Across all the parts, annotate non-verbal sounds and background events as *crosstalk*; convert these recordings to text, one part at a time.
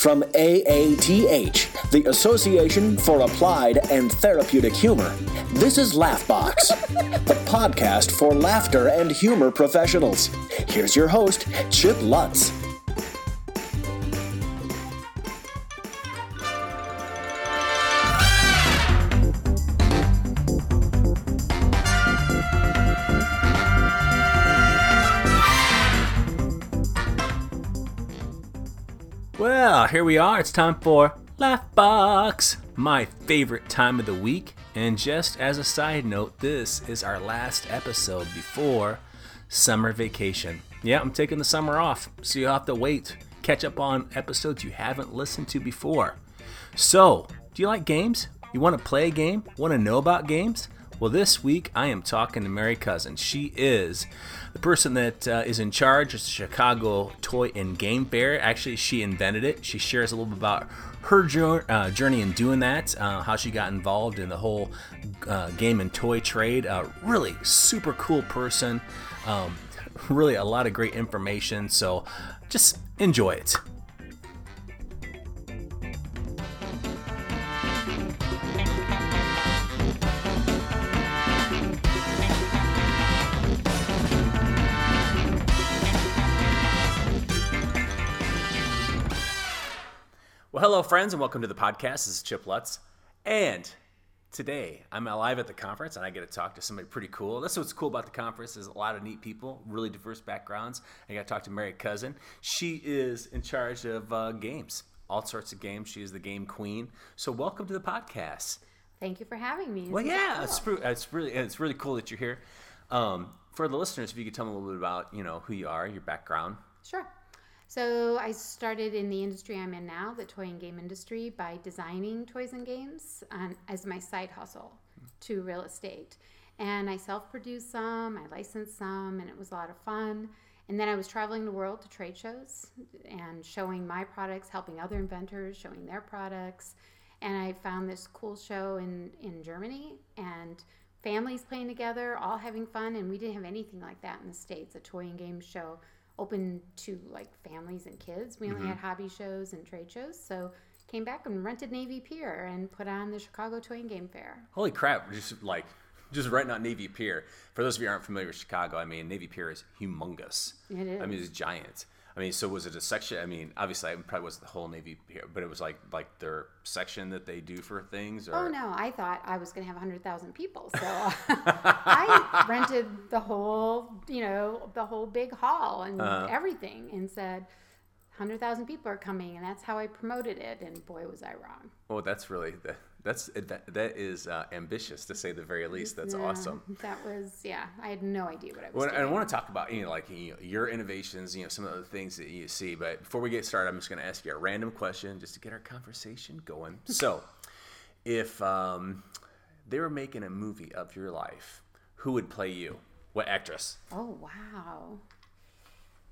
From AATH, the Association for Applied and Therapeutic Humor, this is Laughbox, *laughs* the podcast for laughter and humor professionals. Here's your host, Chip Lutz. Here we are. It's time for Laughbox, my favorite time of the week. And just as a side note, this is our last episode before summer vacation. Yeah, I'm taking the summer off, so you'll have to wait, catch up on episodes you haven't listened to before. So, do you like games? You want to play a game? Want to know about games? Well, this week I am talking to Mary Couzin. She is the person that uh, is in charge of the Chicago Toy and Game Fair. Actually, she invented it. She shares a little bit about her uh, journey in doing that, uh, how she got involved in the whole uh, game and toy trade. Uh, really super cool person. Um, really a lot of great information. So just enjoy it. Well, hello, friends, and welcome to the podcast. This is Chip Lutz. And today I'm live at the conference and I get to talk to somebody pretty cool. That's what's cool about the conference. is a lot of neat people, really diverse backgrounds. I got to talk to Mary Couzin. She is in charge of uh, games, all sorts of games. She is the game queen. So welcome to the podcast. Thank you for having me. This Well, yeah, cool. it's, pre- it's really it's really cool that you're here. Um, for the listeners, if you could tell me a little bit about you know who you are, your background. Sure. So I started in the industry I'm in now, the toy and game industry, by designing toys and games um, as my side hustle to real estate. And I self-produced some, I licensed some, and it was a lot of fun. And then I was traveling the world to trade shows and showing my products, helping other inventors, showing their products. And I found this cool show in, in Germany and families playing together, all having fun. And we didn't have anything like that in the States, a toy and game show open to like families and kids. We only mm-hmm. had hobby shows and trade shows. So came back and rented Navy Pier and put on the Chicago Toy and Game Fair. Holy crap! Just like just right out Navy Pier. For those of you who aren't familiar with Chicago, I mean Navy Pier is humongous. It is. I mean it's giant. I mean, so was it a section? I mean, obviously, it probably wasn't the whole Navy Pier, but it was like like their section that they do for things. Or Oh no, I thought I was going to have 100,000 people. So *laughs* I rented the whole, you know, the whole big hall and Uh-huh. everything and said 100,000 people are coming and that's how I promoted it and boy was I wrong. Oh, that's really that, that's that, that is uh, ambitious to say the very least. That's Yeah, awesome. That was yeah, I had no idea what I was Well, and I want to talk about you know like you know, your innovations, you know some of the things that you see. But before we get started, I'm just going to ask you a random question just to get our conversation going. *laughs* so, if um, they were making a movie of your life, who would play you? What actress? Oh wow.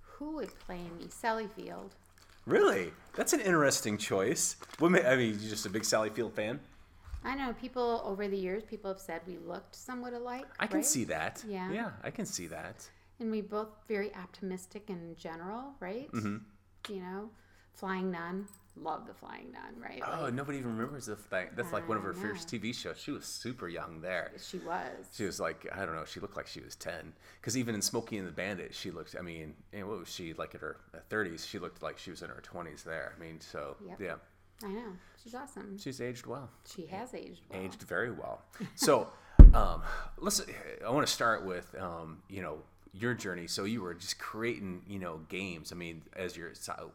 Who would play me? Sally Field. Really? That's an interesting choice. What I mean, you just a big Sally Field fan? I know people over the years people have said we looked somewhat alike. I can right? see that. Yeah. Yeah, I can see that. And we both very optimistic in general, right? Mm-hmm. You know, Flying Nun. Love the Flying Nun, right? Oh, Like, nobody even remembers the thing. That's like one of her first. TV shows. She was super young there. she was. She was like, I don't know, she looked like she was 10. Because even in Smokey and the Bandit, she looked, I mean, and what was she, like in her 30s? She looked like she was in her 20s there. I mean, so, Yep. yeah, I know. She's awesome. she's aged well, She has aged well. aged very well. *laughs* So, um, let's, I want to start with, um, you know, your journey. So you were just creating, you know, games. I mean, as your,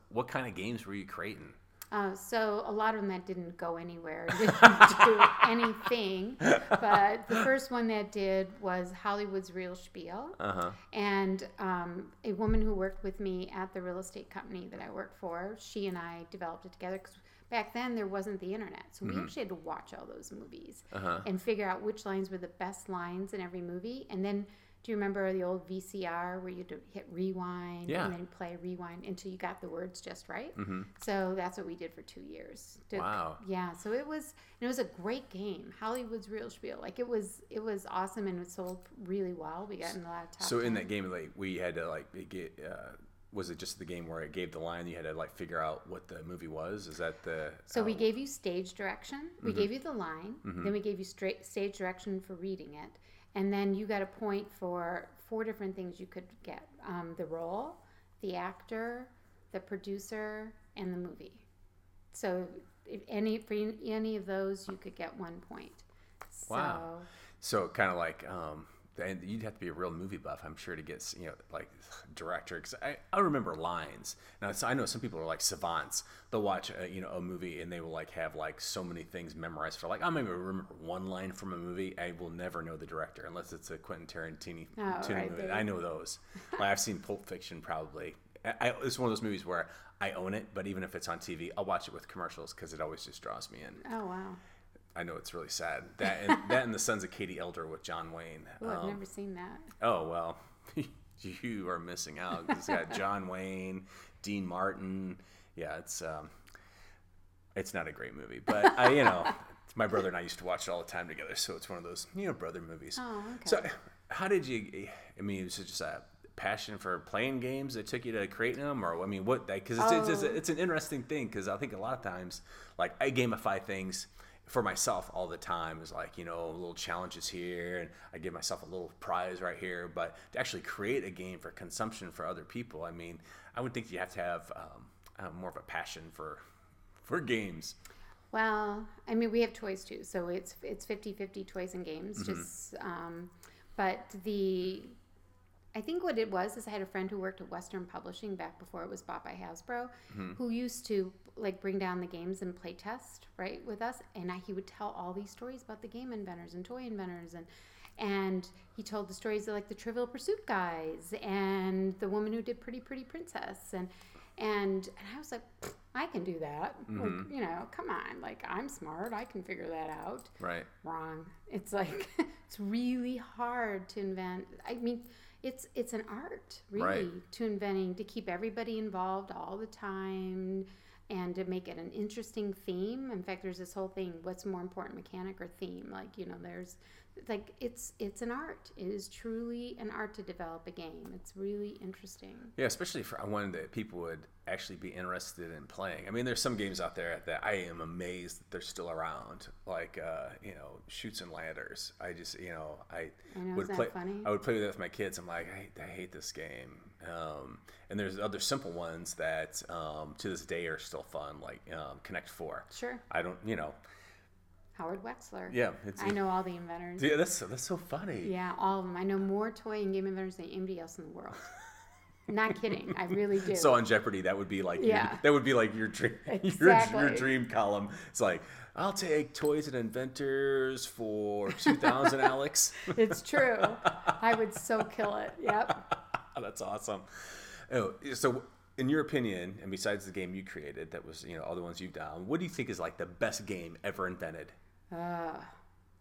what kind of games were you creating? Uh, so a lot of them that didn't go anywhere, *laughs* didn't do anything. *laughs* But the first one that did was Hollywood's Reel Spiel. Uh-huh. And um, a woman who worked with me at the real estate company that I worked for, she and I developed it together because back then there wasn't the internet. So we actually had to watch all those movies and figure out which lines were the best lines in every movie. And then Do you remember the old VCR where you'd hit rewind Yeah. and then play rewind until you got the words just right? Mm-hmm. So that's what we did for two years. Did- Wow. Yeah. So it was it was a great game. Hollywood's Reel Spiel. Like it was it was awesome and it sold really well. We got in a lot of top. So in that game, like we had to like get uh, was it just the game where it gave the line you had to like figure out what the movie was? Is that the So we gave you stage direction. We Mm-hmm. gave you the line. Then we gave you straight stage direction for reading it, and then you got a point for four different things you could get: um, the role, the actor, the producer, and the movie. So if any for any of those, you could get one point. Wow. So, So kind of like, um, and you'd have to be a real movie buff, I'm sure, to get you know like *laughs* director. Because I, I remember lines. Now so I know some people are like savants. They'll watch a, you know a movie and they will like have like so many things memorized for like I maybe remember one line from a movie. I will never know the director unless it's a Quentin oh, Tarantino Oh, Tarantino right, movie. they- I know those. like I've seen Pulp Fiction probably. I, I, it's one of those movies where I own it, but even if it's on TV, I'll watch it with commercials because it always just draws me in. oh wow. I know it's really sad. That and that and the Sons of Katie Elder with John Wayne. Oh, I've Um, never seen that. oh well, *laughs* you are missing out. It's got *laughs* John Wayne, Dean Martin. Yeah, it's um, it's not a great movie, but I, you know, *laughs* my brother and I used to watch it all the time together, so it's one of those you know brother movies. Oh, okay. So, how did you? I mean, was it just a passion for playing games that took you to creating them, or I mean, what? Because it's, it's, it's, Oh. it's an interesting thing because I think a lot of times, like I gamify things for myself all the time is like you know little challenges here and i give myself a little prize right here but to actually create a game for consumption for other people i mean i would think you have to have um, uh, more of a passion for for games Well, I mean, we have toys too, so it's it's 50-50 toys and games. Mm-hmm. Just, um, but the, I think what it was is I had a friend who worked at Western Publishing back before it was bought by Hasbro, Mm-hmm. who used to like bring down the games and play test right with us, and I, he would tell all these stories about the game inventors and toy inventors and. And he told the stories of like the Trivial Pursuit guys and the woman who did Pretty Pretty Princess and and and I was like, I can do that. Like, you know, come on. Like I'm smart. I can figure that out. right Wrong. It's like *laughs* it's really hard to invent. I mean, it's it's an art, really, Right. to inventing to keep everybody involved all the time and to make it an interesting theme. In fact, there's this whole thing, what's more important, mechanic or theme? Like, you know, there's like it's it's an art. It is truly an art to develop a game. It's really interesting. Yeah, especially for one that people would actually be interested in playing. I mean, there's some games out there that I am amazed that they're still around, like uh, you know, Chutes and Ladders. I just you know I, I know, would play. funny? I would play with it with my kids. I'm like, I I hate this game. Um, and there's other simple ones that um, to this day are still fun, like um, Connect Four. Sure. I don't, you know, Howard Wexler. yeah, it's I know all the inventors. Yeah, that's that's so funny. Yeah, all of them. I know more toy and game inventors than anybody else in the world. *laughs* Not kidding. I really do. So on Jeopardy, that would be like your- Yeah. that would be like your dream *laughs* your, your dream column. It's like I'll take toys and inventors for *laughs* two thousand, Alex. it's true. I would so kill it. Yep. That's awesome. Oh, so in your opinion, and besides the game you created, that was you know all the ones you've done, what do you think is like the best game ever invented? Uh,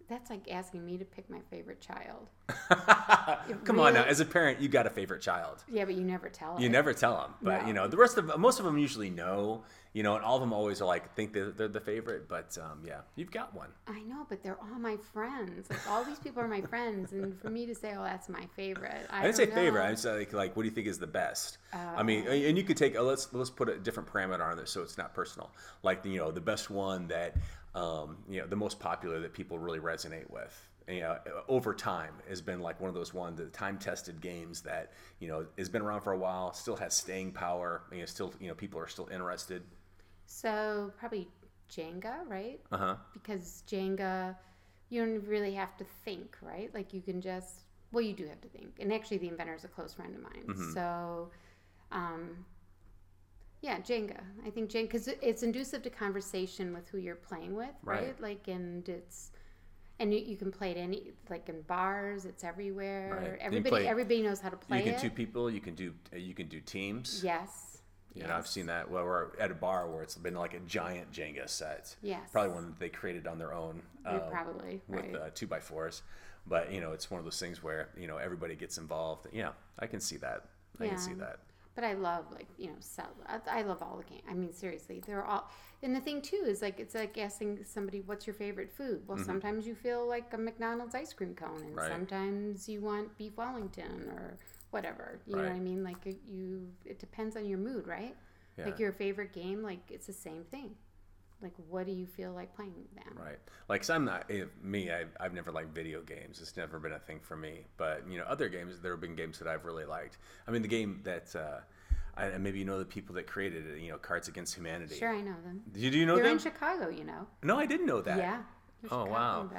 that's like asking me to pick my favorite child. *laughs* Come on now, as a parent, you got a favorite child. Yeah, but you never tell You it. never tell them, but No. you know the rest of most of them usually know. You know, and all of them always are like think they're, they're the favorite. But um, yeah, you've got one. I know, but they're all my friends. Like all these people are my friends, and for me to say, "Oh, that's my favorite," I, I didn't say don't favorite. know. I said like, like, what do you think is the best? I mean, and you could take. Uh, let's let's put a different parameter on this so it's not personal. Like you know, the best one that um, you know, the most popular that people really resonate with. You know, over time has been like one of those one the time tested games that you know has been around for a while, still has staying power. You know, still you know people are still interested. So probably Jenga, right? Uh huh. because Jenga, you don't really have to think, right? Like you can just, well, you do have to think. And actually, the inventor is a close friend of mine. Mm-hmm. So, um, yeah, Jenga. I think Jenga, because it's inducive to conversation with who you're playing with, right? Right. Like, and it's, and you, you can play it any, like in bars, it's everywhere. Right. Everybody, play- everybody knows how to play You can it. two people. You can do you can do teams. yes. You know, I've seen that. Well, we're at a bar where it's been like a giant Jenga set. Yes. Probably one that they created on their own. Yeah, uh, probably, with right. uh, two by fours. But you know, it's one of those things where you know everybody gets involved. Yeah, I can see that. I can see that. But I love like you know sell. I, I love all the games. I mean seriously, they're all. And the thing too is like it's like asking somebody what's your favorite food. Well, sometimes you feel like a McDonald's ice cream cone, and Mm-hmm. Right. sometimes you want beef Wellington or whatever. You know what I mean? Like you, it depends on your mood, right? Like your favorite game, like it's the same thing. Like, what do you feel like playing them Right. Like, i I'm not eh, me. I, I've never liked video games. It's never been a thing for me. But you know, other games. There have been games that I've really liked. I mean, the game that uh, I, and maybe you know the people that created it. You know, Cards Against Humanity. Sure, I know them. Do you, do you know They're them? in Chicago, you know. no, I didn't know that. Yeah. Oh, Chicago wow.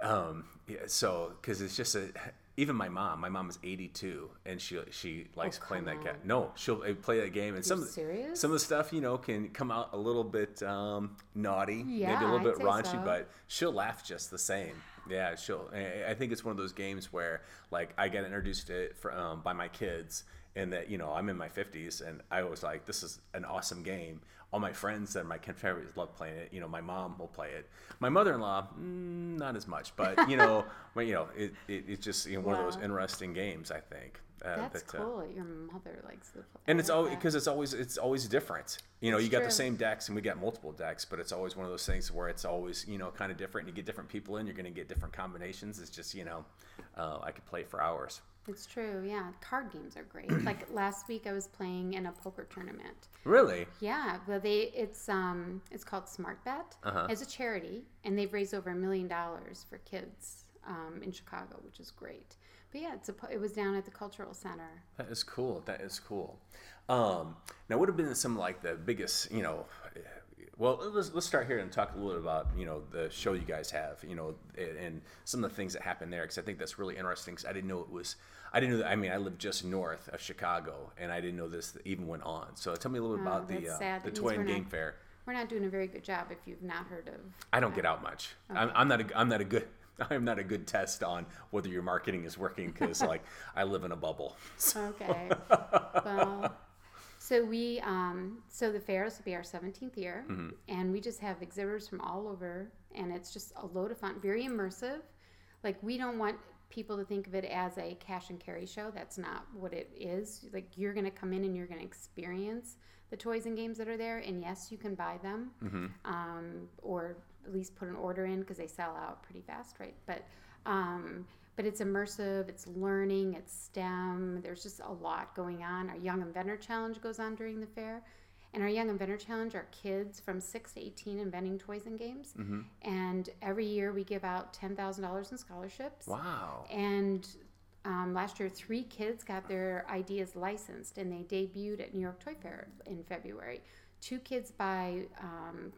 Um, yeah, so because it's just a even my mom. My mom is 82, and she she likes playing Oh, come that game. No, she'll uh, play that game, and some serious? some of the stuff you know can come out a little bit um, naughty, maybe a little bit raunchy, so. but she'll laugh just the same. Yeah, she'll. I I think it's one of those games where like I get introduced to it for, um, by my kids, and that you know I'm in my 50s, and I was like, this is an awesome game. All my friends and my confederates love playing it. You know, my mom will play it. My mother-in-law, mm, not as much, but you know, *laughs* you know, it, it it's just you know, one of those interesting games. I think. Uh, That's that, uh, cool. that Your mother likes the. and it's always because it's always it's always different. You know, It's you got true. the same decks and we got multiple decks, but it's always one of those things where it's always you know kind of different. And You get different people in, you're going to get different combinations. It's just you know, uh, I could play for hours. It's true. Yeah, card games are great. *clears throat* like last week, I was playing in a poker tournament. Really? Yeah, well, they it's um it's called Smart Bet. Uh-huh. It's a charity, and they've raised over a million dollars for kids um, in Chicago, which is great. But yeah, it's a it was down at the cultural center. That is cool. That is cool. Um, now, what have been some like the biggest, you know? Well, let's, let's start here and talk a little bit about you know the show you guys have, you know, and, and some of the things that happened there because I think that's really interesting. 'cause I didn't know it was. I didn't know. That, I mean, I live just north of Chicago, and I didn't know this even went on. So tell me a little bit Oh, about the uh, the Toy and Game not- Fair. We're not doing a very good job if you've not heard of. I don't get out much. I'm, I'm not. A, I'm not a good. *laughs* I'm not a good test on whether your marketing is working because like I live in a bubble. *laughs* Okay. well, so we um, so the fair this will be our 17th year, Mm-hmm. and we just have exhibitors from all over, and it's just a load of fun, very immersive. Like we don't want people to think of it as a cash and carry show. That's not what it is. Like you're going to come in and you're going to experience the toys and games that are there, and yes, you can buy them, um, or at least put an order in because they sell out pretty fast, right? But um, but it's immersive, it's learning, it's STEM. There's just a lot going on. Our Young Inventor Challenge goes on during the fair. And our Young Inventor Challenge are kids from 6 to 18 inventing toys and games. And every year we give out $10,000 in scholarships. Wow. And um, last year, three kids got their ideas licensed and they debuted at New York Toy Fair in February. Two kids by um,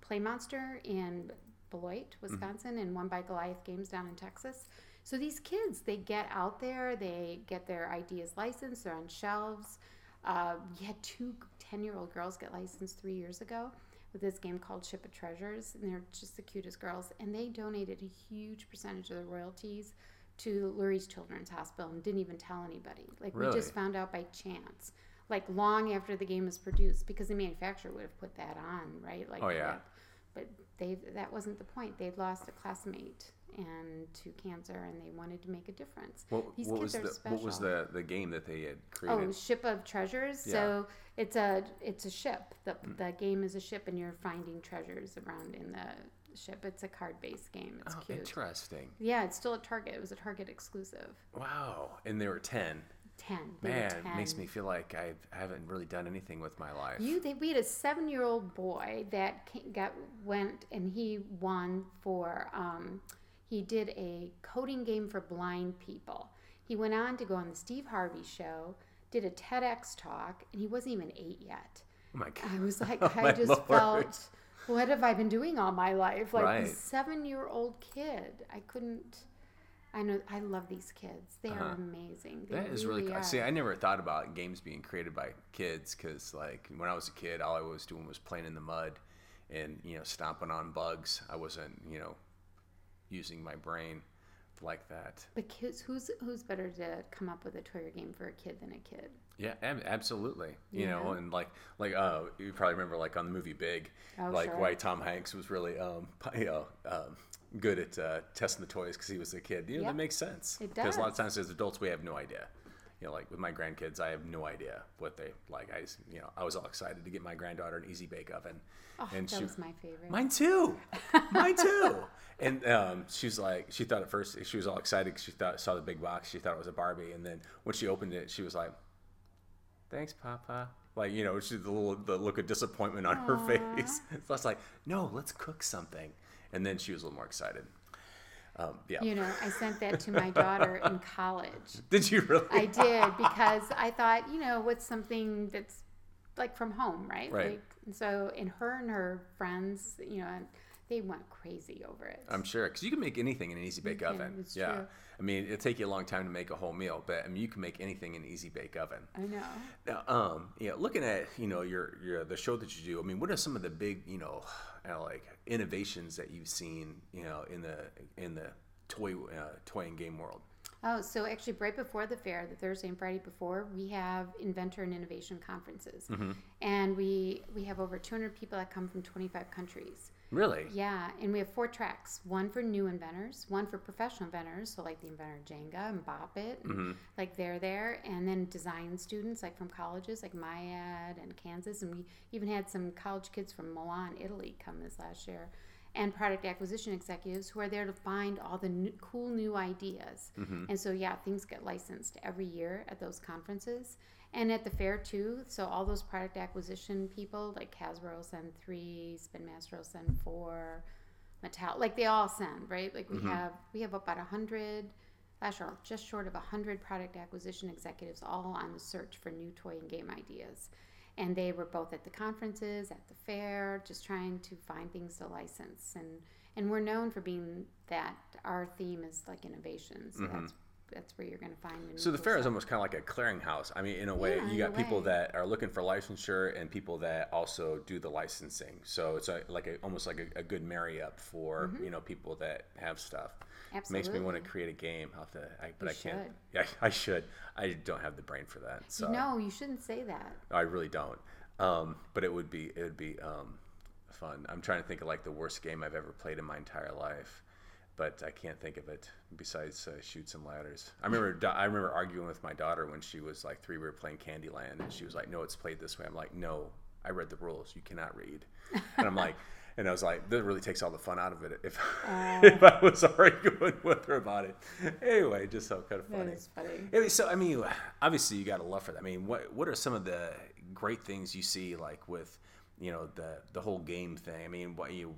PlayMonster in Beloit, Wisconsin, and one by Goliath Games down in Texas. So these kids, they get out there, they get their ideas licensed, they're on shelves. Uh, we had two 10 year old girls get licensed three years ago with this game called Ship of Treasures, and they're just the cutest girls. And they donated a huge percentage of the royalties to Lurie's Children's Hospital and didn't even tell anybody. Like, we just found out by chance, like long after the game was produced, because the manufacturer would have put that on, right? Like, Oh, yeah. that- But they that wasn't the point. They'd lost a classmate and to cancer, and they wanted to make a difference. What, These what kids was are the special. what was the the game that they had created? Oh, ship of treasures. So it's a it's a ship. The Mm. the game is a ship, and you're finding treasures around in the ship. It's a card based game. It's oh, cute. interesting. Yeah, it's still at Target. It was a Target exclusive. Wow. And there were ten. Ten. They were Man, it makes me feel like I've, I haven't really done anything with my life. You, they, we had a seven-year-old boy that got went and he won for. Um, he did a coding game for blind people. He went on to go on the Steve Harvey show, did a TEDx talk, and he wasn't even eight yet. oh my god. I was like, *laughs* Oh, I just Lord. felt, what have I been doing all my life? Like Right. a seven-year-old kid, I couldn't. I know. I love these kids. They are amazing. They Uh-huh. That is really, really cool. are. See, I never thought about games being created by kids because, like, when I was a kid, all I was doing was playing in the mud and you know stomping on bugs. I wasn't, you know, using my brain like that. But kids, who's who's better to come up with a toy or game for a kid than a kid? Yeah, ab- absolutely. You know, and like, like, uh, you probably remember, like, on the movie Big, Oh, like, sure. why Tom Hanks was really, um, *laughs* you know, um, good at uh, testing the toys because he was a kid. You know, Yep. that makes sense. It does. Because a lot of times as adults, we have no idea. You know, like with my grandkids, I have no idea what they like. I, you know, I was all excited to get my granddaughter an Easy Bake Oven, Oh, and that she, was my favorite. mine too, mine *laughs* too. And um, she's like, she thought at first she was all excited because she thought saw the big box. She thought it was a Barbie, and then when she opened it, she was like, "Thanks, Papa." Like you know, she's the little the look of disappointment on her face. *laughs* So I was like, "No, let's cook something." And then she was a little more excited. Um, yeah. You know, I sent that to my daughter in *laughs* college. Did you really? I did because I thought, you know, what's something that's like from home, right? Right. Like, and so, and her and her friends, you know, they went crazy over it. I'm sure because you can make anything in an easy bake oven. yeah. true. I mean, it'll take you a long time to make a whole meal, but I mean, you can make anything in an easy bake oven. I know. Now, um, yeah, looking at you know your your the show that you do. I mean, what are some of the big you know, uh, like innovations that you've seen you know in the in the toy uh, toy and game world? Oh, so actually, right before the fair, the Thursday and Friday before, we have inventor and innovation conferences, mm-hmm. and we we have over 200 people that come from 25 countries. Really? Yeah, and we have four tracks: one for new inventors, one for professional inventors, so like the inventor Jenga and Bop It, and mm-hmm. like they're there, and then design students like from colleges like MIAD and Kansas, and we even had some college kids from Milan, Italy, come this last year, and product acquisition executives who are there to find all the new, cool new ideas. Mm-hmm. And so yeah, things get licensed every year at those conferences. And at the fair too, so all those product acquisition people like Hasbro send three, Spin Master send four, Mattel like they all send right. Like we mm-hmm. have we have about a hundred, last year just short of a hundred product acquisition executives all on the search for new toy and game ideas, and they were both at the conferences, at the fair, just trying to find things to license and and we're known for being that our theme is like innovation, so mm-hmm. that's that's where you're going to find. So the fair is almost kind of like a clearinghouse. I mean, in a way, Yeah, you got people way. that are looking for licensure and people that also do the licensing. So it's a, like a, almost like a, a good marry up for mm-hmm. you know people that have stuff. Makes me want. To create a game. I'll have to, I, but You I can't. should. *laughs* Yeah, I should. I don't have the brain for that. So No, you shouldn't say that. I really don't. Um, but it would be it would be um, fun. I'm trying to think of like the worst game I've ever played in my entire life, but I can't think of it besides uh, Chutes and Ladders. I remember I remember arguing with my daughter when she was like three. We were playing Candyland, and she was like, "No, it's played this way." I'm like, "No, I read the rules. You cannot read." And I'm like. And I was like, that really takes all the fun out of it if, oh. *laughs* if I was arguing with her about it. Anyway, just so kind of funny. is funny. So I mean, obviously you got a love for that. I mean, what what are some of the great things you see like with, you know, the the whole game thing? I mean, why you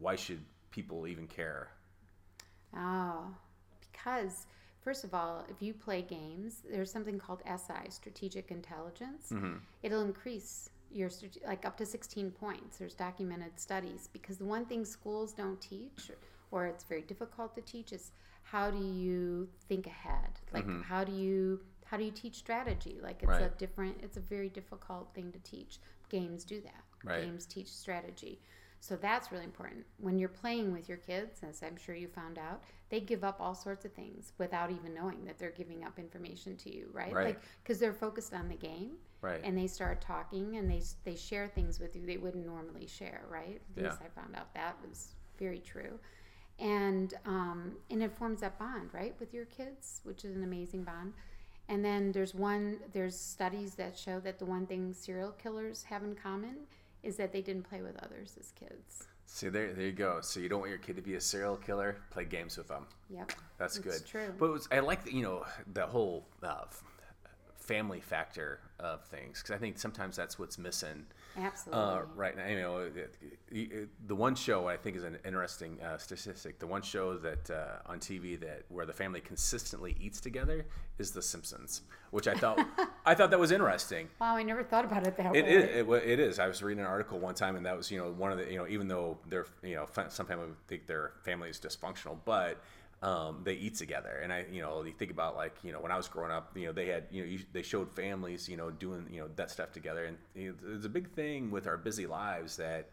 why should people even care? Oh, because first of all, if you play games, there's something called SI, strategic intelligence. Mm-hmm. It'll increase your like up to 16 points. There's documented studies because the one thing schools don't teach, or it's very difficult to teach, is how do you think ahead? Like mm-hmm. how do you how do you teach strategy? Like it's a different, it's a very difficult thing to teach. Games do that. Right. Games teach strategy. So that's really important. When you're playing with your kids, as I'm sure you found out, they give up all sorts of things without even knowing that they're giving up information to you, right? Right. Like because they're focused on the game, Right. and they start talking and they they share things with you they wouldn't normally share, right? At least Yeah. I found out that was very true. And um, and it forms that bond, right, with your kids, which is an amazing bond. And then there's one there's studies that show that the one thing serial killers have in common is that they didn't play with others as kids. See, there there you go. So you don't want your kid to be a serial killer? Play games with them. Yep. That's It's good. true. But was, I like the, you know the whole uh, family factor of things because I think sometimes that's what's missing. Absolutely. Uh, right now, you know, it, it, it- the one show I think is an interesting uh, statistic. The one show that uh, on TV that where the family consistently eats together is The Simpsons, which I thought *laughs* I thought that was interesting. wow, I never thought about it that It way. is. It, it is. I was reading an article one time, and that was, you know, one of the, you know, even though they're, you know, some family think their family is dysfunctional, but um, they eat together. And I, you know, you think about like, you know, when I was growing up, you know, they had, you know, you, they showed families, you know, doing, you know, that stuff together. And you know, there's a big thing with our busy lives that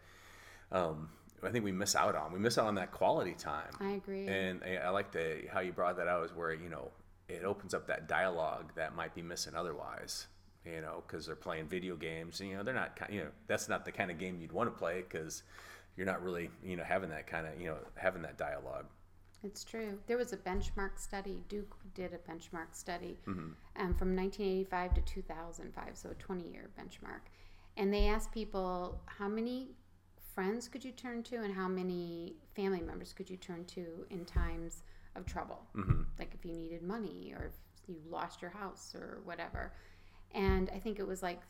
um, I think we miss out on. We miss out on that quality time. I agree. And I, I like the how you brought that out is where you know it opens up that dialogue that might be missing otherwise. You know, because they're playing video games. And, you know, they're not. You know, that's not the kind of game you'd want to play because you're not really you know having that kind of you know having that dialogue. It's true. There was a benchmark study. Duke did a benchmark study Mm-hmm. um, from 1985 to 2005, so a 20 year benchmark. And they asked people how many friends could you turn to and how many family members could you turn to in times of trouble? Mm-hmm. Like if you needed money or if you lost your house or whatever. And I think it was like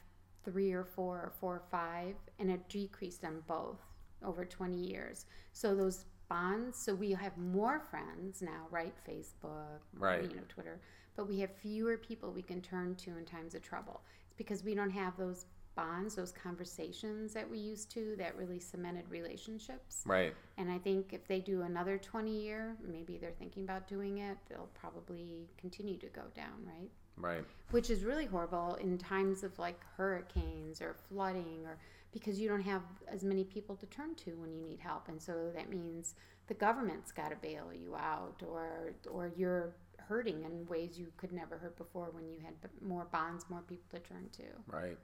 three or four or four or five, and it decreased on both over 20 years. So those bonds, so we have more friends now, right? Facebook, Right. you know, Twitter, but we have fewer people we can turn to in times of trouble. It's because we don't have those bonds, those conversations that we used to that really cemented relationships. Right. And I think if they do another 20 year, maybe they're thinking about doing it, they'll probably continue to go down, right? Right. Which is really horrible in times of like hurricanes or flooding or because you don't have as many people to turn to when you need help. And so that means the government's got to bail you out or or you're hurting in ways you could never hurt before when you had more bonds, more people to turn to. Right.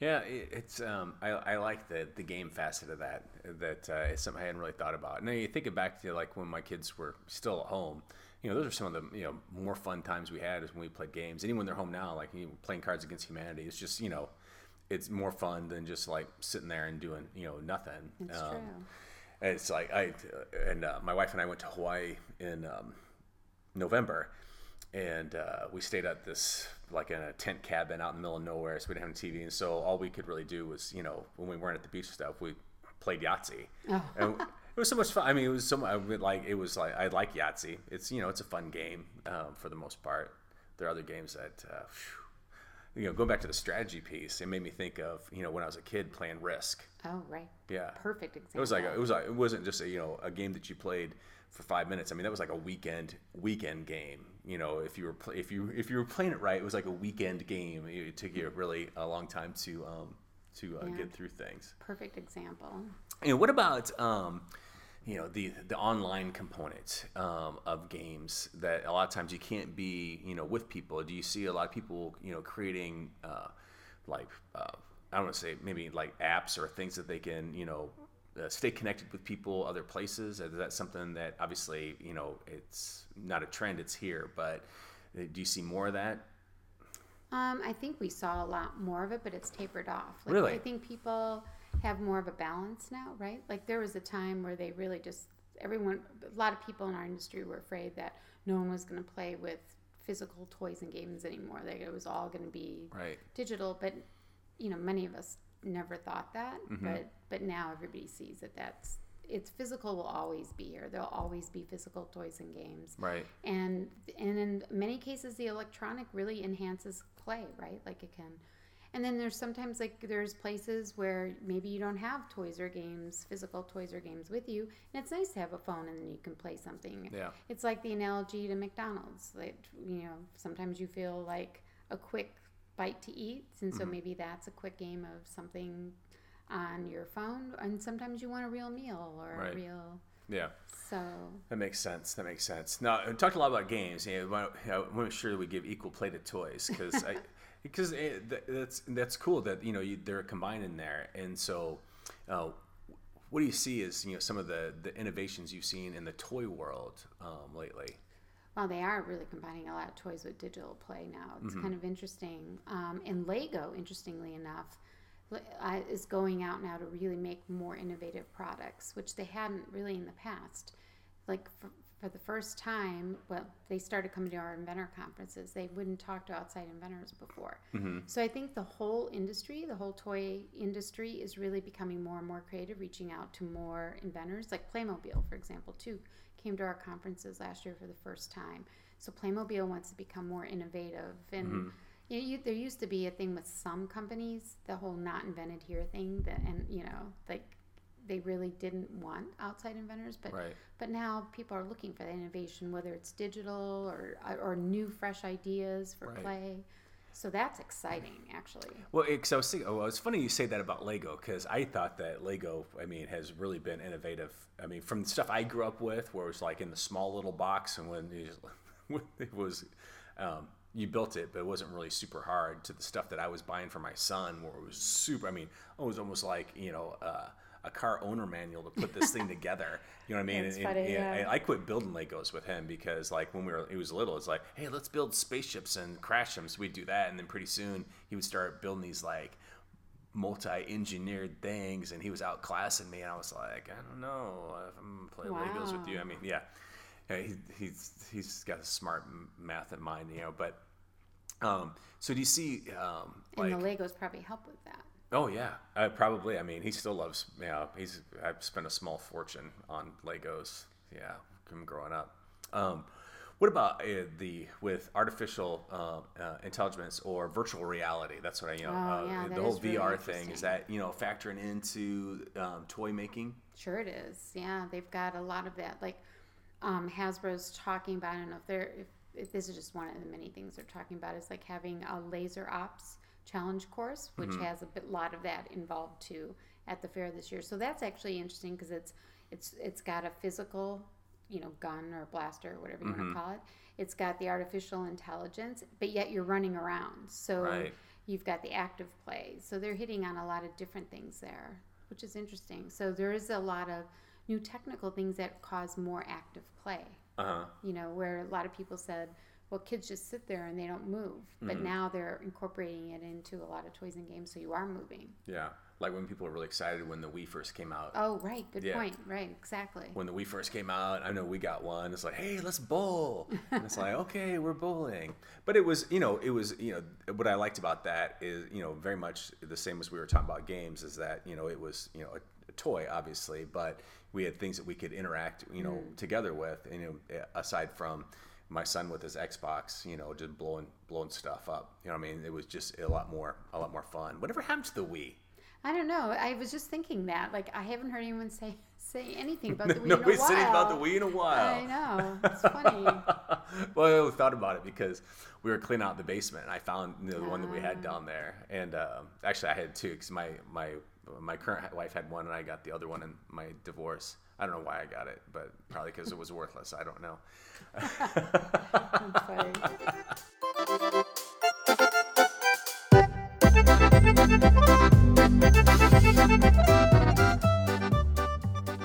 Yeah, it's um, I, I like the the game facet of that. That uh, is something I hadn't really thought about. Now you think it back to like when my kids were still at home. You know, those are some of the you know more fun times we had is when we played games. When they're home now, like you know, playing Cards Against Humanity, it's just you know, it's more fun than just like sitting there and doing you know nothing. It's Um, true. It's like I and uh, my wife and I went to Hawaii in um, November, and uh, we stayed at this like in a tent cabin out in the middle of nowhere. So we didn't have a TV, and so all we could really do was you know when we weren't at the beach and stuff, we played Yahtzee. Oh. And it was so much fun. I mean, it was so much, I would like it was like I like Yahtzee. It's you know it's a fun game um, for the most part. There are other games that. Uh, you know, going back to the strategy piece, it made me think of you know when I was a kid playing Risk. Oh, right. Yeah, Perfect example. it was like a, it was like, it wasn't just a you know a game that you played for five minutes. I mean that was like a weekend weekend game. You know if you were play, if you if you were playing it right, it was like a weekend game. It took you really a long time to um to uh, Yeah. get through things. perfect example. And what about um, you know the the online component um, of games that a lot of times you can't be you know with people. Do you see a lot of people you know creating uh, like uh, I don't want to say maybe like apps or things that they can you know uh, stay connected with people other places? Is that something that obviously you know it's not a trend, it's here, but uh, do you see more of that? Um, I think we saw a lot more of it, but it's tapered off. Like, Really? I think people have more of a balance now, right? Like there was a time where they really just everyone, a lot of people in our industry were afraid that no one was going to play with physical toys and games anymore. That it was all going to be Right. digital. But you know, many of us never thought that. Mm-hmm. But but now everybody sees that that's it's physical will always be here. There'll always be physical toys and games Right. and and in many cases the electronic really enhances play right like it can and then there's sometimes like there's places where maybe you don't have toys or games physical toys or games with you and it's nice to have a phone and then you can play something Yeah. it's like the analogy to mcdonald's like you know sometimes you feel like a quick bite to eat and so mm-hmm. maybe that's a quick game of something on your phone and sometimes you want a real meal or Right. a real Yeah. so That makes sense. That makes sense. Now, we talked a lot about games. You know, we want to- I want to make sure that we give equal play to toys because I, because it, that's that's cool that you know you, they're combined in there. And so, uh, what do you see as you know some of the the innovations you've seen in the toy world um, lately? Well, they are really combining a lot of toys with digital play now. It's kind of interesting. Um, and Lego, interestingly enough, uh, is going out now to really make more innovative products, which they hadn't really in the past. Like for, for the first time, well, they started coming to our inventor conferences. They wouldn't talk to outside inventors before. Mm-hmm. So I think the whole industry, the whole toy industry, is really becoming more and more creative, reaching out to more inventors. Like Playmobil, for example, too, came to our conferences last year for the first time. So Playmobil wants to become more innovative and. Mm-hmm. You know, you, there used to be a thing with some companies, the whole "not invented here" thing, that, and you know, like they really didn't want outside inventors, but Right. but now people are looking for that innovation, whether it's digital or or new, fresh ideas for Right. play. So that's exciting, actually. Well, because I was thinking, oh, it's funny you say that about Lego because I thought that Lego, I mean, has really been innovative. I mean, from the stuff I grew up with, where it was like in the small little box, and when you just, *laughs* when it was, um, you built it, but it wasn't really super hard. To the stuff that I was buying for my son, where it was super. I mean, it was almost like you know uh, a car owner manual to put this thing *laughs* together. You know what I mean? That's and, funny, and- yeah. I quit building Legos with him because like when we were he was little, it's like, hey, let's build spaceships and crash them. So we'd do that, and then pretty soon he would start building these like multi-engineered things, and he was outclassing me, and I was like, I don't know if I'm gonna play Legos with you. I mean, yeah, yeah he, he's he's got a smart math in mind, you know, but. Um, so do you see, um, like, and the Legos probably help with that. Oh yeah, uh, probably. I mean, he still loves. Yeah, he's. I've spent a small fortune on Legos. Yeah, from growing up. Um, what about uh, the with artificial uh, uh, intelligence or virtual reality? That's what I you know. Oh, uh, yeah, the whole is really VR thing is that you know factoring into um, toy making. Sure, it is. Yeah, they've got a lot of that. Like um, Hasbro's talking about. I don't know if they're if, if this is just one of the many things they're talking about. Is like having a laser ops challenge course, which Mm-hmm. has a bit, lot of that involved too at the fair this year. So that's actually interesting because it's it's it's got a physical, you know, gun or blaster or whatever you Mm-hmm. want to call it. It's got the artificial intelligence, but yet you're running around. So Right. you've got the active play. So they're hitting on a lot of different things there, which is interesting. So there is a lot of new technical things that cause more active play. Uh huh. You know, where a lot of people said, well, kids just sit there and they don't move. But Mm-hmm. now they're incorporating it into a lot of toys and games, so you are moving. Yeah, like when people were really excited when the Wii first came out. Oh, right. Good Yeah. point. Right. Exactly. when the Wii first came out, I know we got one. It's like, hey, let's bowl. And it's like, *laughs* okay, we're bowling. But it was, you know, it was, you know, what I liked about that is, you know, very much the same as we were talking about games is that, you know, it was, you know, a, a toy, obviously, but we had things that we could interact, you know, together with, and, you know, aside from my son with his Xbox, you know, just blowing blowing stuff up. You know what I mean? It was just a lot more a lot more fun. Whatever happened to the Wii? I don't know. I was just thinking that. Like, I haven't heard anyone say say anything about *laughs* the Wii in a Nobody's while. said about the Wii in a while. I know. It's funny. *laughs* well, I thought about it because we were cleaning out the basement, and I found you know, the one that we Ah. had down there. And um actually, I had two because my my my current wife had one, and I got the other one in my divorce. I don't know why I got it, but probably because it was worthless. I don't know. *laughs*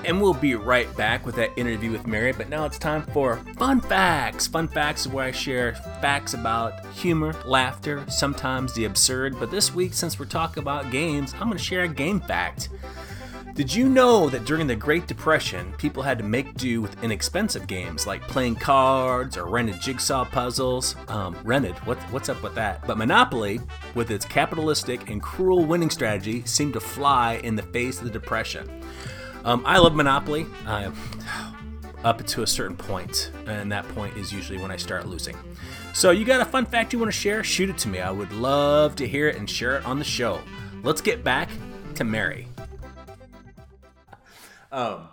And we'll be right back with that interview with Mary. But now it's time for Fun Facts. Fun Facts is where I share facts about humor, laughter, sometimes the absurd. But this week, since we're talking about games, I'm going to share a game fact. Did you know that during the Great Depression, people had to make do with inexpensive games like playing cards or rented jigsaw puzzles? Um, rented, what, what's up with that? But Monopoly, with its capitalistic and cruel winning strategy, seemed to fly in the face of the Depression. Um, I love Monopoly up to a certain point, and that point is usually when I start losing. So, you got a fun fact you want to share? Shoot it to me. I would love to hear it and share it on the show. Let's get back to Mary. Um,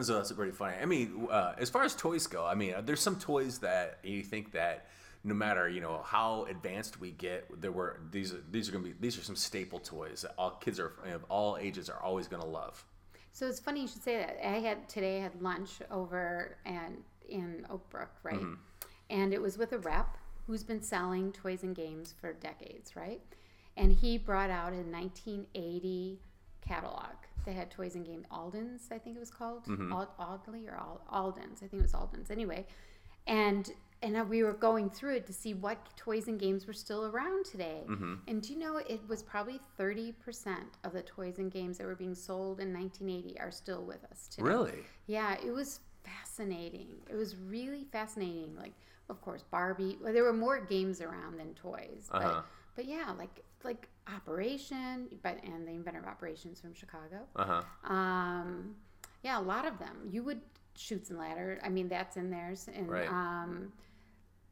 so that's pretty funny. I mean, uh, as far as toys go, I mean, there's some toys that you think that no matter you know how advanced we get, there were these are these are gonna be these are some staple toys that all kids are of all ages are always gonna love. So it's funny you should say that. I had today I had lunch over and in Oak Brook, right? And it was with a rep who's been selling toys and games for decades, right? And he brought out a 1980 catalog. They had toys and games, Alden's, I think it was called, Ald- Audley or Al- Alden's. I think it was Alden's. Anyway, and and we were going through it to see what toys and games were still around today. And do you know it was probably 30% of the toys and games that were being sold in 1980 are still with us today. Really? Yeah, it was fascinating. It was really fascinating. Like, of course, Barbie. Well, there were more games around than toys, Uh-huh. but but yeah, like like Operation, but and the inventor of Operations from Chicago. Uh huh. Um, yeah, a lot of them. You would Chutes and Ladder. I mean, that's in theirs. And Right. um,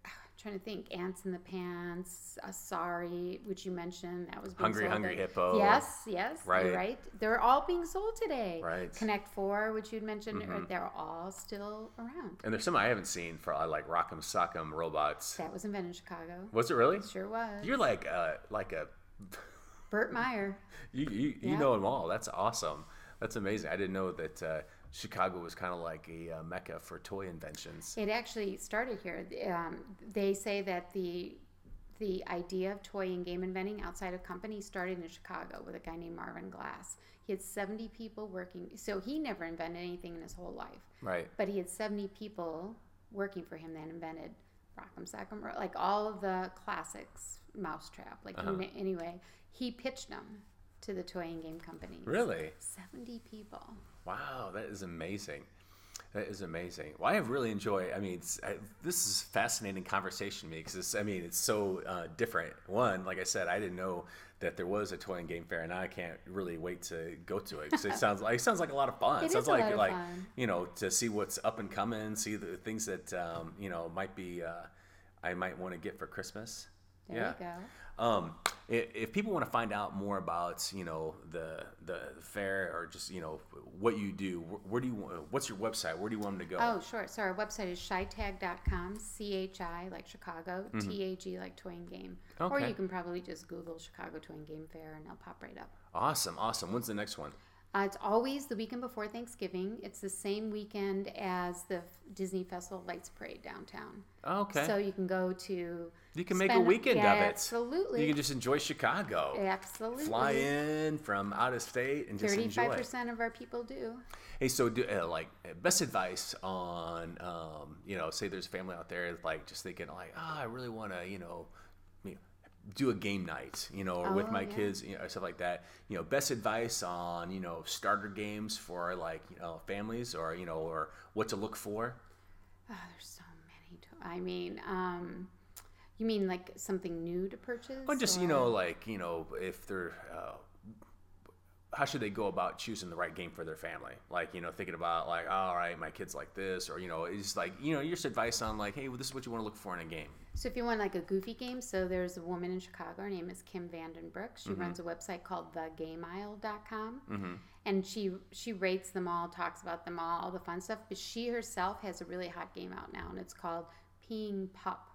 *sighs* trying to think, ants in the pants. Sorry, which you mentioned that was being Hungry, sold Hungry Hippo. Yes, yes, Right. right. They're all being sold today. Right. Mm-hmm. Connect Four, which you'd mentioned, or they're all still around. And there's some I haven't seen for uh, like Rock'em Sock'em robots. That was invented in Chicago. Was it really? Sure was. You're like uh like a Burt Meyer. you you, you Yeah. know them all. That's awesome. That's amazing. I didn't know that uh, Chicago was kind of like a uh, mecca for toy inventions. It actually started here. Um, they say that the the idea of toy and game inventing outside of company started in Chicago with a guy named Marvin Glass. He had 70 people working. So he never invented anything in his whole life. Right. But he had 70 people working for him that invented Rock'em Sock'em, like all of the classics, Mousetrap. Like Uh-huh. anyway, he pitched them to the toy and game companies. Really? 70 people. Wow, that is amazing. That is amazing. Well, I have really enjoyed. I mean, it's, I, this is fascinating conversation to me because I mean, it's so uh, different. One, like I said, I didn't know that there was a toy and game fair, and I can't really wait to go to it because it sounds like it sounds like a lot of fun. It sounds like like fun. you know to see what's up and coming, see the things that um, you know might be uh, I might want to get for Christmas. There yeah. Um, if, people want to find out more about you know the the fair or just you know what you do, wh- where do you what's your website? Where do you want them to go? Oh, sure. So our website is chitag.com, C H I like Chicago, T A G like toy and game. Or Mm-hmm. You can probably just Google Chicago Toy and Game Fair and it'll pop right up. Awesome, awesome. When's the next one? Uh, it's always the weekend before Thanksgiving. It's the same weekend as the Disney Festival Lights Parade downtown. Okay, So you can go to. you can make a weekend yeah, of it. Absolutely. You can just enjoy Chicago. absolutely. Fly in from out of state and just enjoy. Thirty-five percent of our people do. Hey, so do, uh, like uh, best advice on um, you know, say there's a family out there like just thinking like, ah, I really want to, you know, do a game night, you know, or with Oh, my yeah. kids, you know, stuff like that. You know, best advice on you know starter games for like you know families or you know or what to look for. Oh, there's so many. To- I mean, um, you mean like something new to purchase? Or just you know like you know if they're. Uh, how should they go about choosing the right game for their family? Like, you know, thinking about like, all right, my kid's like this, or you know, it's like, you know, your advice on like, hey, well, this is what you want to look for in a game. So if you want like a goofy game, so there's a woman in Chicago. Her name is Kim Vandenbroucke. She mm-hmm. runs a website called TheGameAisle.com, mm-hmm. and she she rates them all, talks about them all, all the fun stuff. But she herself has a really hot game out now, and it's called Peeing Pup.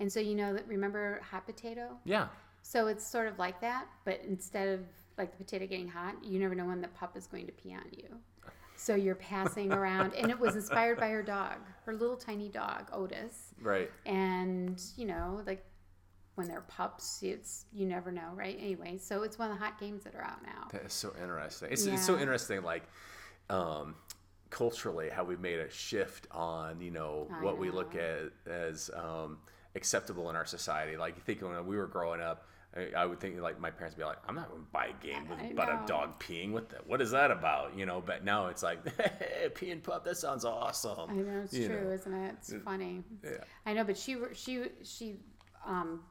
And so you know that remember hot potato? Yeah. So it's sort of like that, but instead of like the potato getting hot, you never know when the pup is going to pee on you. So you're passing around, and it was inspired by her dog, her little tiny dog, Otis Right. and you know like when they're pups it's you never know right anyway so it's one of the hot games that are out now That is so interesting. It's, it's so interesting, like, um, culturally, how we've made a shift on, you know, I what we look at as um, acceptable in our society. Like, you think when we were growing up, I, I would think like my parents would be like, I'm not going to buy a game with I about a dog peeing. with the, what is that about? You know, but now it's like, hey, *laughs* pee and pup, that sounds awesome. i know it's You true know. isn't it it's funny Yeah. i know but she she she um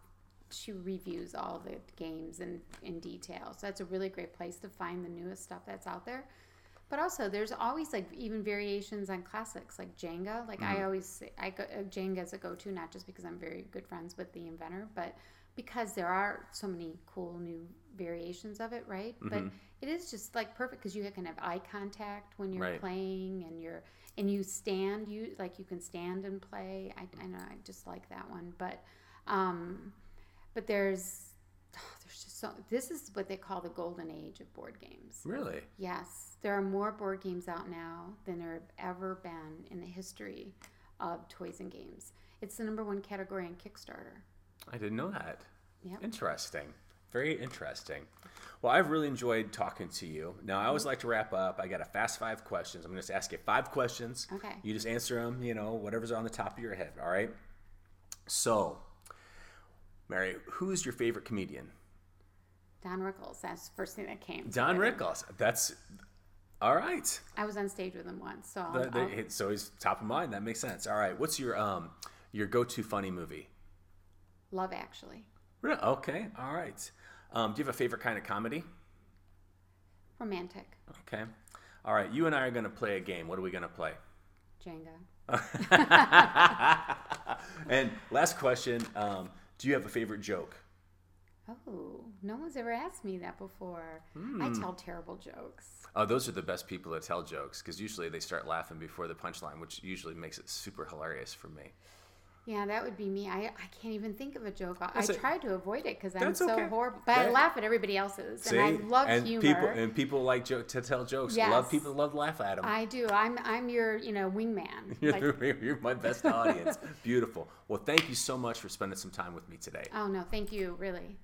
she reviews all the games in in detail so that's a really great place to find the newest stuff that's out there but also there's always like even variations on classics like jenga like i always say i go jenga is a go-to not just because i'm very good friends with the inventor but because there are so many cool new variations of it right but it is just like perfect because you can have eye contact when you're Right. playing and you're and you stand you like you can stand and play i, I know i just like that one but um but there's there's just so this is what they call the golden age of board games Really? Yes, there are more board games out now than there have ever been in the history of toys and games. It's the number one category on Kickstarter. I didn't know that. Yep. Interesting. Very interesting. Well, I've really enjoyed talking to you. Now, I always like to wrap up. I got a fast five questions. I'm going to ask you five questions. Okay. You just answer them, you know, whatever's on the top of your head. All right. So, Mary, who is your favorite comedian? Don Rickles, that's the first thing that came. to Don. Rickles. That's all right. I was on stage with him once, so I'll, The- the- I'll- so he's top of mind. That makes sense. All right. What's your um your go-to funny movie? Love Actually. Really? Okay. All right. Um, do you have a favorite kind of comedy? Romantic. Okay. All right. You and I are going to play a game. What are we going to play? Jenga. *laughs* And last question um, Do you have a favorite joke? Oh, no one's ever asked me that before. Hmm. I tell terrible jokes. Oh, those are the best people to tell jokes because usually they start laughing before the punchline, which usually makes it super hilarious for me. Yeah, that would be me. I, I can't even think of a joke. I, I That's it. tried to avoid it because I'm so okay. horrible. But I laugh at everybody else's, See? and I love and humor. people and people like jo- to tell jokes. Love Yes. people love to laugh at them. I do. I'm I'm your you know wingman. *laughs* You're, Like, you're my best audience. Beautiful. Well, thank you so much for spending some time with me today. oh no, thank you, really.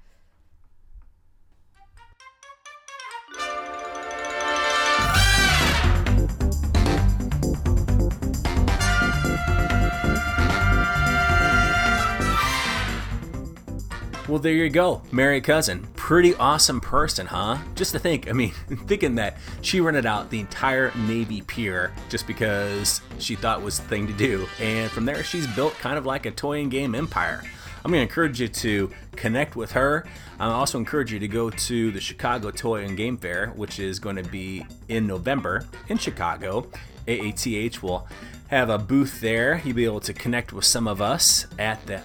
Well, there you go. Mary Couzin. Pretty awesome person, huh? Just to think, I mean, *laughs* thinking that she rented out the entire Navy Pier just because she thought was the thing to do. And from there, she's built kind of like a toy and game empire. I'm going to encourage you to connect with her. I also encourage you to go to the Chicago Toy and Game Fair, which is going to be in November in Chicago. AATH will have a booth there. You'll be able to connect with some of us at the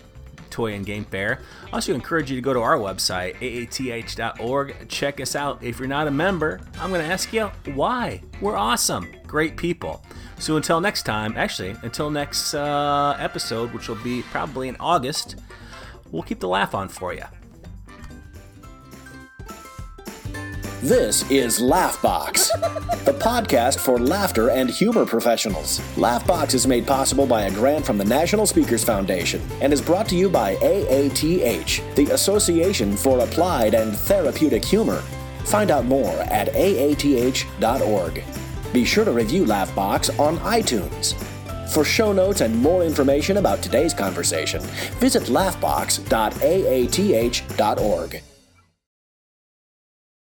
Toy and Game Fair. I also encourage you to go to our website, aath.org. Check us out. If you're not a member, I'm going to ask you why. We're awesome, great people. So until next time, actually, until next uh, episode, which will be probably in August, we'll keep the laugh on for you. This is Laughbox, the podcast for laughter and humor professionals. Laughbox is made possible by a grant from the National Speakers Foundation and is brought to you by AATH, the Association for Applied and Therapeutic Humor. Find out more at aath.org. Be sure to review Laughbox on iTunes. For show notes and more information about today's conversation, visit laughbox.aath.org.